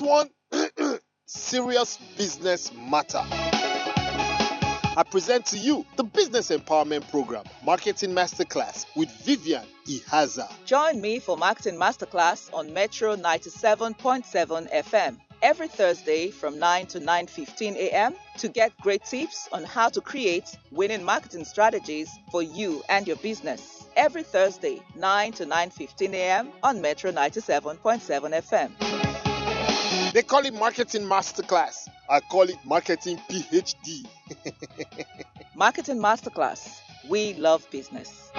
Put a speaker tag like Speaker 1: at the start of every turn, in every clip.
Speaker 1: one serious business matter? I present to you the Business Empowerment Program, Marketing Masterclass with Vivian Ihaza.
Speaker 2: Join me for Marketing Masterclass on Metro 97.7 FM every Thursday from 9 to 9:15 a.m. to get great tips on how to create winning marketing strategies for you and your business. Every Thursday 9 to 9:15 a.m. on Metro 97.7 FM.
Speaker 1: They call it Marketing Masterclass. I call it Marketing PhD.
Speaker 2: Marketing Masterclass. We love business.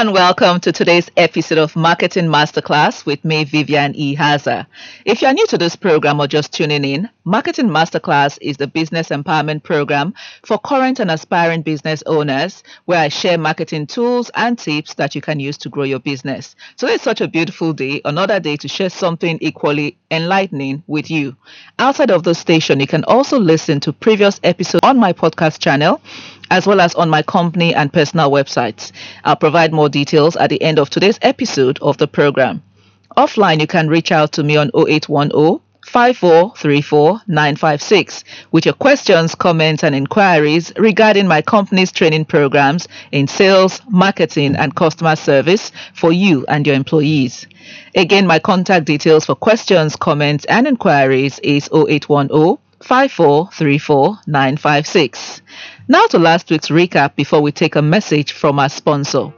Speaker 2: And welcome to today's episode of Marketing Masterclass with me, Vivian E. Haza. If you're new to this program or just tuning in, Marketing Masterclass is the business empowerment program for current and aspiring business owners where I share marketing tools and tips that you can use to grow your business. So it's such a beautiful day, another day to share something equally enlightening with you. Outside of the station, you can also listen to previous episodes on my podcast channel as well as on my company and personal websites. I'll provide more details at the end of today's episode of the program. Offline, you can reach out to me on 0810 5434 956 with your questions, comments, and inquiries regarding my company's training programs in sales, marketing, and customer service for you and your employees. Again, my contact details for questions, comments, and inquiries is 0810 5434 956. Now to last week's recap before we take a message from our sponsor.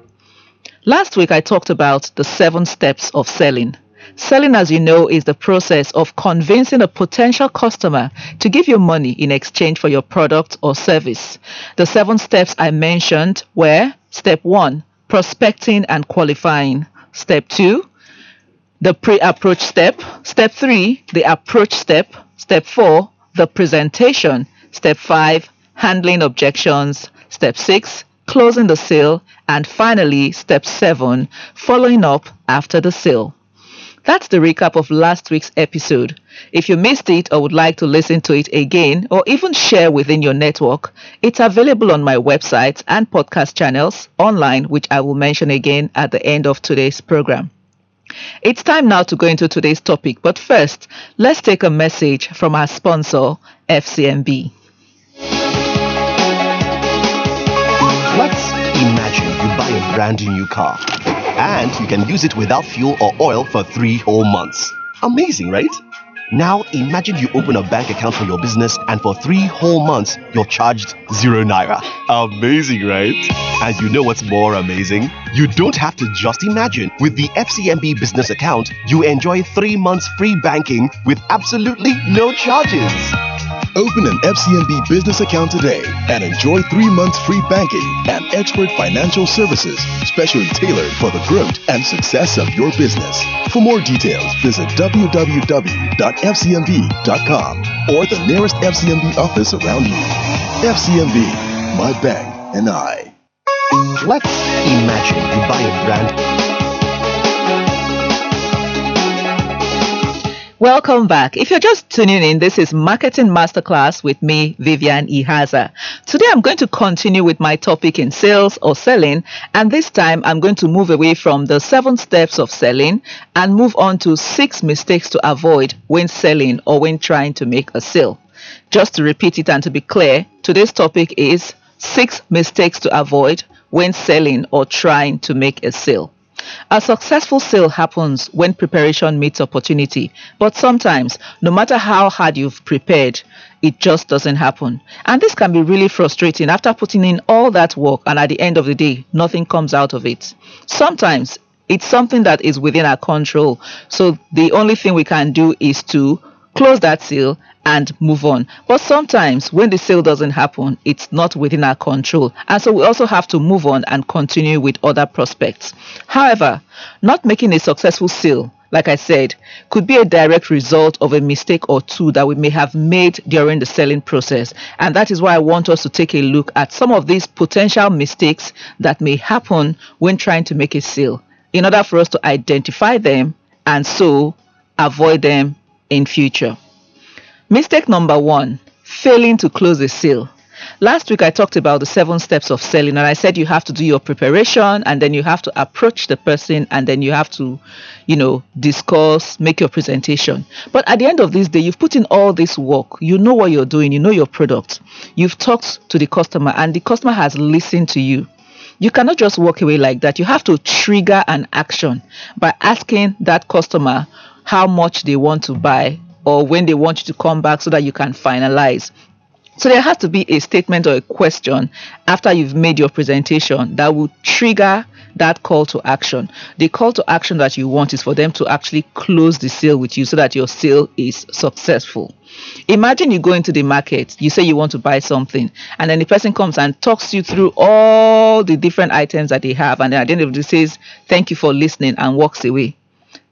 Speaker 2: Last week I talked about the seven steps of selling. Selling, as you know, is the process of convincing a potential customer to give you money in exchange for your product or service. The seven steps I mentioned were step one, prospecting and qualifying. Step two, the pre approach step. Step three, the approach step. Step four, the presentation. Step five, handling objections. Step six, closing the sale. And finally, step seven, following up after the sale. That's the recap of last week's episode. If you missed it or would like to listen to it again or even share within your network, it's available on my website and podcast channels online, which I will mention again at the end of today's program. It's time now to go into today's topic, but first, let's take a message from our sponsor, FCMB.
Speaker 3: Let's imagine you buy a brand new car and you can use it without fuel or oil for three whole months. Amazing, right? Now imagine you open a bank account for your business and for three whole months you're charged zero naira. Amazing, right? And you know what's more amazing? You don't have to just imagine. With the FCMB business account, you enjoy three months free banking with absolutely no charges.
Speaker 4: Open an FCMB business account today and enjoy three months free banking and expert financial services specially tailored for the growth and success of your business. For more details, visit www.fcmb.com or the nearest FCMB office around you. FCMB, my bank and I.
Speaker 3: Let's imagine you buy a brand
Speaker 2: Welcome back. If you're just tuning in, this is Marketing Masterclass with me, Vivian Ihaza. Today I'm going to continue with my topic in sales or selling, and this time I'm going to move away from the seven steps of selling and move on to six mistakes to avoid when selling or when trying to make a sale. Just to repeat it and to be clear, today's topic is six mistakes to avoid when selling or trying to make a sale. A successful sale happens when preparation meets opportunity, but sometimes, no matter how hard you've prepared, it just doesn't happen. And this can be really frustrating after putting in all that work and at the end of the day, nothing comes out of it. Sometimes it's something that is within our control. So the only thing we can do is to close that sale and move on. But sometimes when the sale doesn't happen, it's not within our control. And so we also have to move on and continue with other prospects. However, not making a successful sale, like I said, could be a direct result of a mistake or two that we may have made during the selling process. And that is why I want us to take a look at some of these potential mistakes that may happen when trying to make a sale in order for us to identify them and so avoid them in future. Mistake number one failing to close a sale. Last week I talked about the seven steps of selling, and I said you have to do your preparation, and then you have to approach the person, and then you have to, you know, discuss, make your presentation. But at the end of this day, you've put in all this work. You know what you're doing. You know your product. You've talked to the customer, and the customer has listened to you. You cannot just walk away like that. You have to trigger an action by asking that customer how much they want to buy or when they want you to come back so that you can finalize. So there has to be a statement or a question after you've made your presentation that will trigger that call to action. The call to action that you want is for them to actually close the sale with you so that your sale is successful. Imagine you go into the market, you say you want to buy something, and then the person comes and talks you through all the different items that they have, and then at the end of the day says, Thank you for listening, and walks away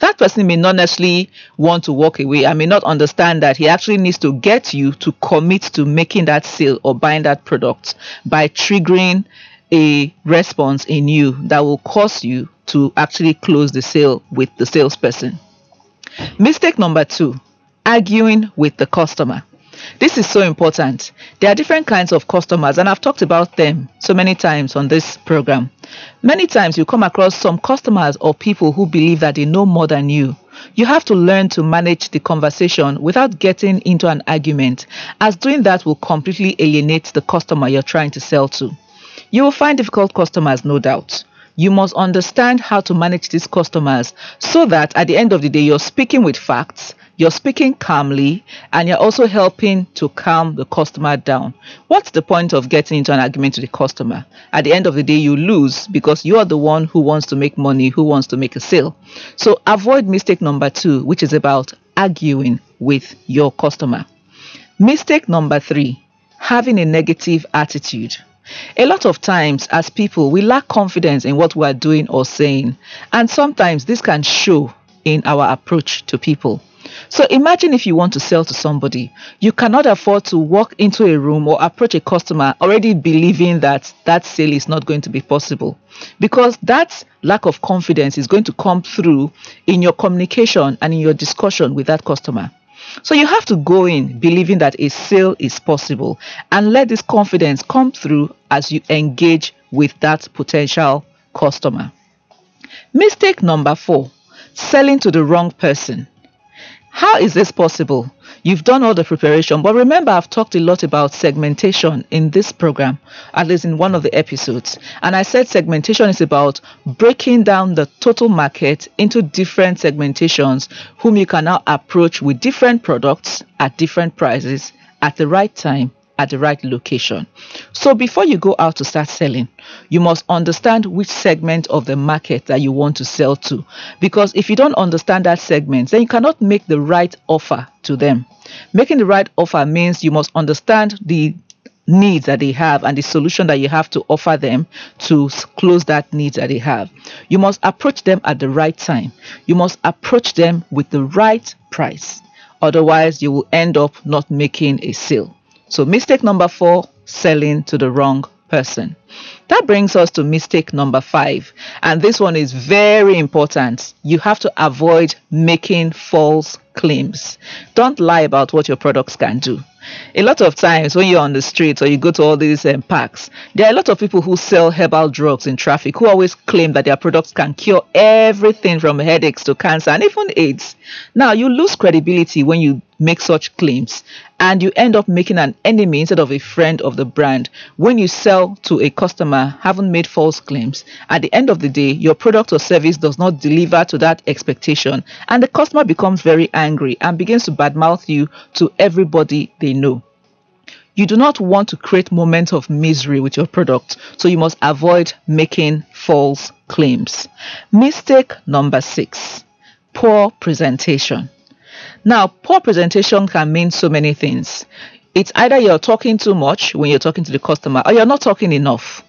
Speaker 2: that person may not necessarily want to walk away. I may not understand that he actually needs to get you to commit to making that sale or buying that product by triggering a response in you that will cause you to actually close the sale with the salesperson. Mistake number two arguing with the customer. This is so important. There are different kinds of customers, and I've talked about them so many times on this program. Many times you come across some customers or people who believe that they know more than you. You have to learn to manage the conversation without getting into an argument, as doing that will completely alienate the customer you're trying to sell to. You will find difficult customers, no doubt. You must understand how to manage these customers so that at the end of the day, you're speaking with facts you're speaking calmly and you're also helping to calm the customer down. What's the point of getting into an argument with the customer? At the end of the day, you lose because you are the one who wants to make money, who wants to make a sale. So avoid mistake number two, which is about arguing with your customer. Mistake number three, having a negative attitude. A lot of times, as people, we lack confidence in what we are doing or saying, and sometimes this can show in our approach to people. So imagine if you want to sell to somebody, you cannot afford to walk into a room or approach a customer already believing that that sale is not going to be possible because that lack of confidence is going to come through in your communication and in your discussion with that customer. So you have to go in believing that a sale is possible and let this confidence come through as you engage with that potential customer. Mistake number four selling to the wrong person. How is this possible? You've done all the preparation, but remember, I've talked a lot about segmentation in this program, at least in one of the episodes. And I said segmentation is about breaking down the total market into different segmentations, whom you can now approach with different products at different prices at the right time at the right location. So before you go out to start selling, you must understand which segment of the market that you want to sell to. Because if you don't understand that segment, then you cannot make the right offer to them. Making the right offer means you must understand the needs that they have and the solution that you have to offer them to close that need that they have. You must approach them at the right time. You must approach them with the right price. Otherwise, you will end up not making a sale. So, mistake number four selling to the wrong person. That brings us to mistake number five. And this one is very important. You have to avoid making false claims. Don't lie about what your products can do a lot of times when you're on the streets or you go to all these um, parks, there are a lot of people who sell herbal drugs in traffic who always claim that their products can cure everything from headaches to cancer and even AIDS. Now, you lose credibility when you make such claims and you end up making an enemy instead of a friend of the brand when you sell to a customer haven't made false claims at the end of the day your product or service does not deliver to that expectation and the customer becomes very angry and begins to badmouth you to everybody they know you do not want to create moments of misery with your product, so you must avoid making false claims. Mistake number six poor presentation. Now, poor presentation can mean so many things. It's either you're talking too much when you're talking to the customer or you're not talking enough.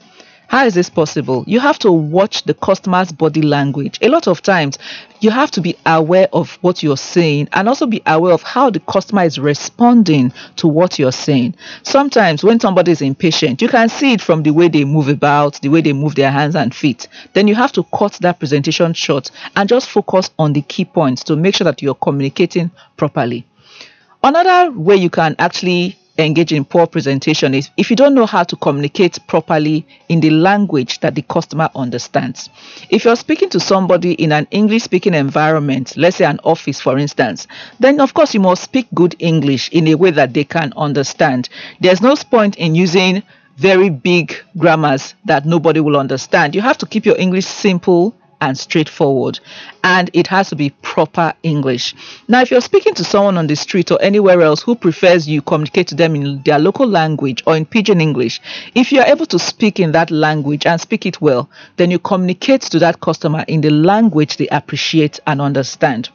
Speaker 2: How is this possible? You have to watch the customer's body language. A lot of times, you have to be aware of what you're saying and also be aware of how the customer is responding to what you're saying. Sometimes, when somebody is impatient, you can see it from the way they move about, the way they move their hands and feet. Then you have to cut that presentation short and just focus on the key points to make sure that you're communicating properly. Another way you can actually engage in poor presentation is if you don't know how to communicate properly in the language that the customer understands. If you're speaking to somebody in an English speaking environment, let's say an office for instance, then of course you must speak good English in a way that they can understand. There's no point in using very big grammars that nobody will understand. You have to keep your English simple and straightforward. And it has to be proper English. Now, if you're speaking to someone on the street or anywhere else who prefers you communicate to them in their local language or in pidgin English, if you're able to speak in that language and speak it well, then you communicate to that customer in the language they appreciate and understand.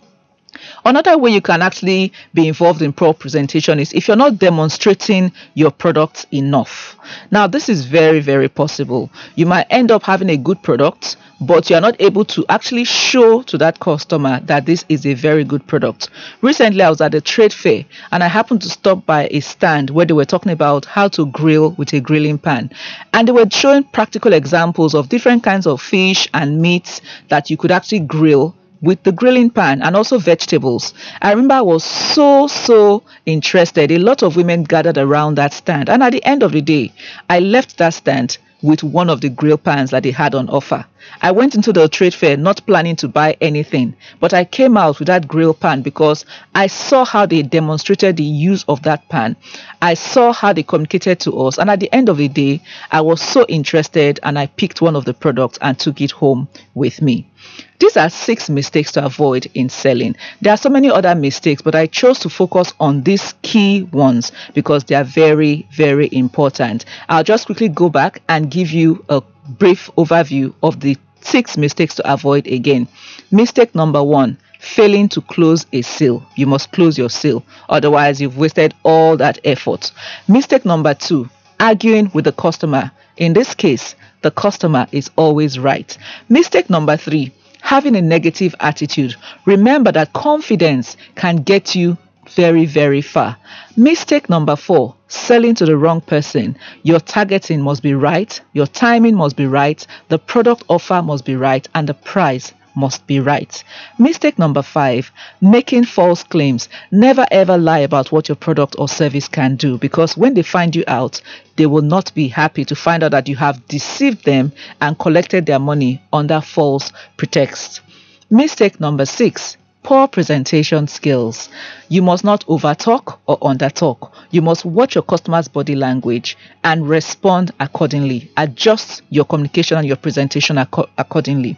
Speaker 2: Another way you can actually be involved in pro presentation is if you're not demonstrating your product enough. Now, this is very, very possible. You might end up having a good product, but you're not able to actually show to that customer that this is a very good product. Recently, I was at a trade fair and I happened to stop by a stand where they were talking about how to grill with a grilling pan. And they were showing practical examples of different kinds of fish and meats that you could actually grill with the grilling pan and also vegetables. I remember I was so, so interested. A lot of women gathered around that stand. And at the end of the day, I left that stand with one of the grill pans that they had on offer. I went into the trade fair not planning to buy anything, but I came out with that grill pan because I saw how they demonstrated the use of that pan. I saw how they communicated to us, and at the end of the day, I was so interested and I picked one of the products and took it home with me. These are six mistakes to avoid in selling. There are so many other mistakes, but I chose to focus on these key ones because they are very, very important. I'll just quickly go back and give you a brief overview of the six mistakes to avoid again. Mistake number one failing to close a sale. You must close your sale, otherwise, you've wasted all that effort. Mistake number two arguing with the customer. In this case, the customer is always right. Mistake number three having a negative attitude. Remember that confidence can get you very, very far. Mistake number four selling to the wrong person. Your targeting must be right, your timing must be right, the product offer must be right, and the price must be right. Mistake number five, making false claims. Never ever lie about what your product or service can do because when they find you out, they will not be happy to find out that you have deceived them and collected their money under false pretext. Mistake number six, poor presentation skills. You must not overtalk or undertalk. You must watch your customer's body language and respond accordingly. Adjust your communication and your presentation ac- accordingly.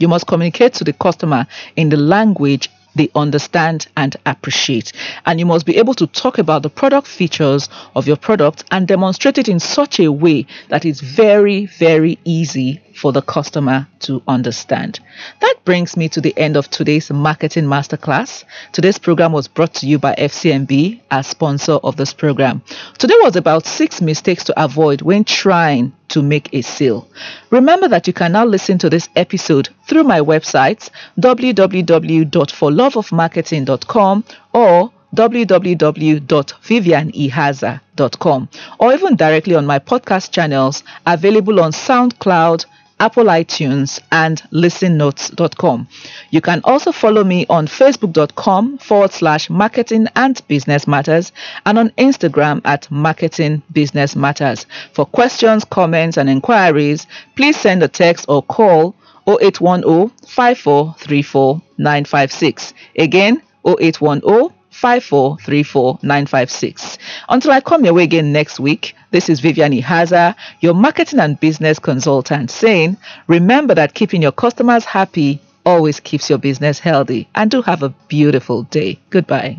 Speaker 2: You must communicate to the customer in the language they understand and appreciate. And you must be able to talk about the product features of your product and demonstrate it in such a way that it's very, very easy for the customer to understand. That brings me to the end of today's marketing masterclass. Today's program was brought to you by FCMB as sponsor of this program. Today was about six mistakes to avoid when trying to make a sale. Remember that you can now listen to this episode through my websites www.forloveofmarketing.com or www.vivianehaza.com or even directly on my podcast channels available on SoundCloud, Apple iTunes, and listennotes.com. You can also follow me on facebook.com forward slash marketing and business matters and on Instagram at marketing business matters. For questions, comments, and inquiries, please send a text or call 0810 5434 956. Again, 0810 5434956. Until I come your way again next week, this is Vivian Ihaza, your marketing and business consultant, saying, remember that keeping your customers happy always keeps your business healthy. And do have a beautiful day. Goodbye.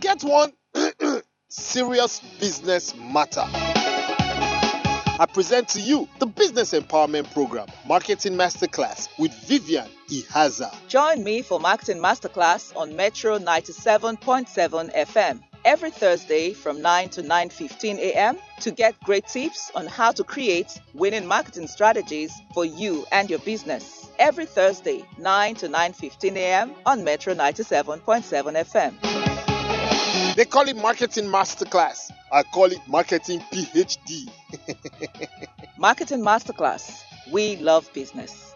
Speaker 1: Get one serious business matter. I present to you the Business Empowerment Program, Marketing Masterclass with Vivian Ihaza.
Speaker 2: Join me for Marketing Masterclass on Metro 97.7 FM every Thursday from 9 to 9:15 a.m. to get great tips on how to create winning marketing strategies for you and your business. Every Thursday 9 to 9:15 a.m. on Metro 97.7 FM.
Speaker 1: They call it Marketing Masterclass. I call it Marketing PhD.
Speaker 2: Marketing Masterclass. We love business.